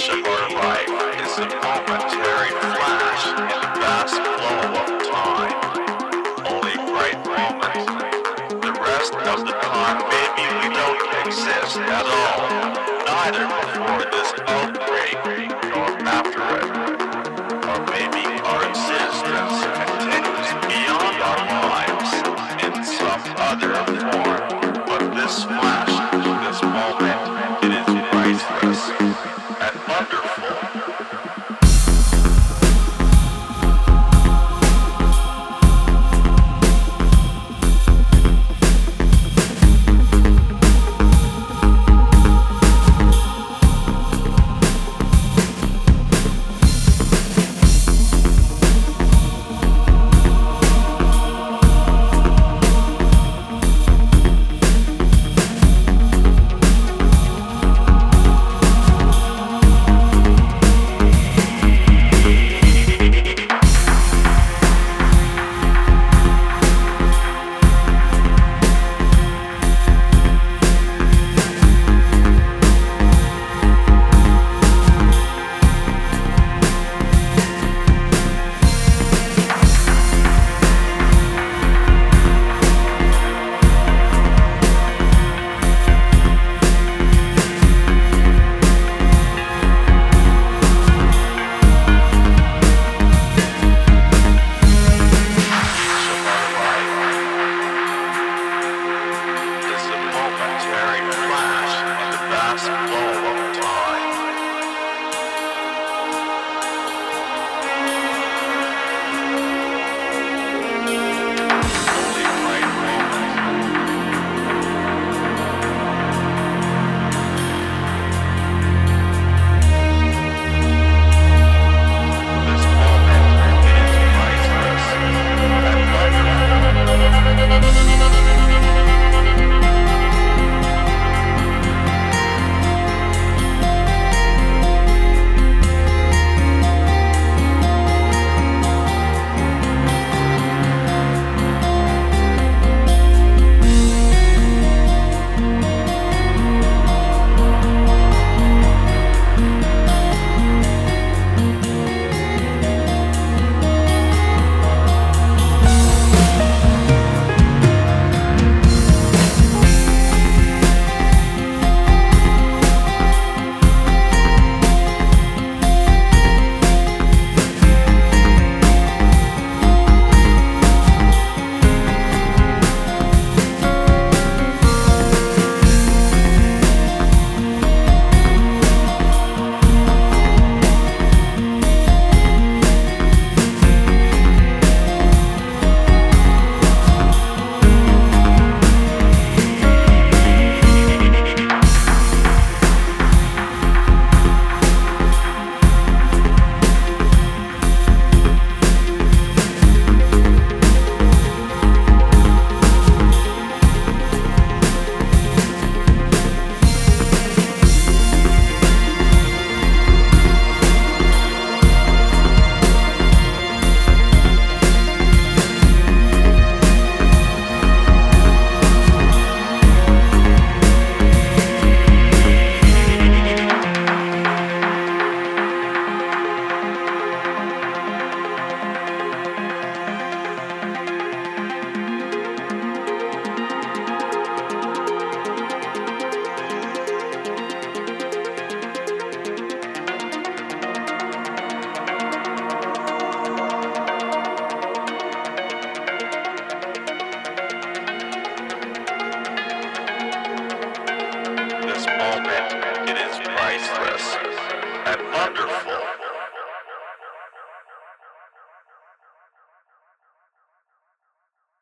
Our life is a momentary flash in the vast flow of time. Only bright moments. The rest of the time, maybe we don't exist at all. Neither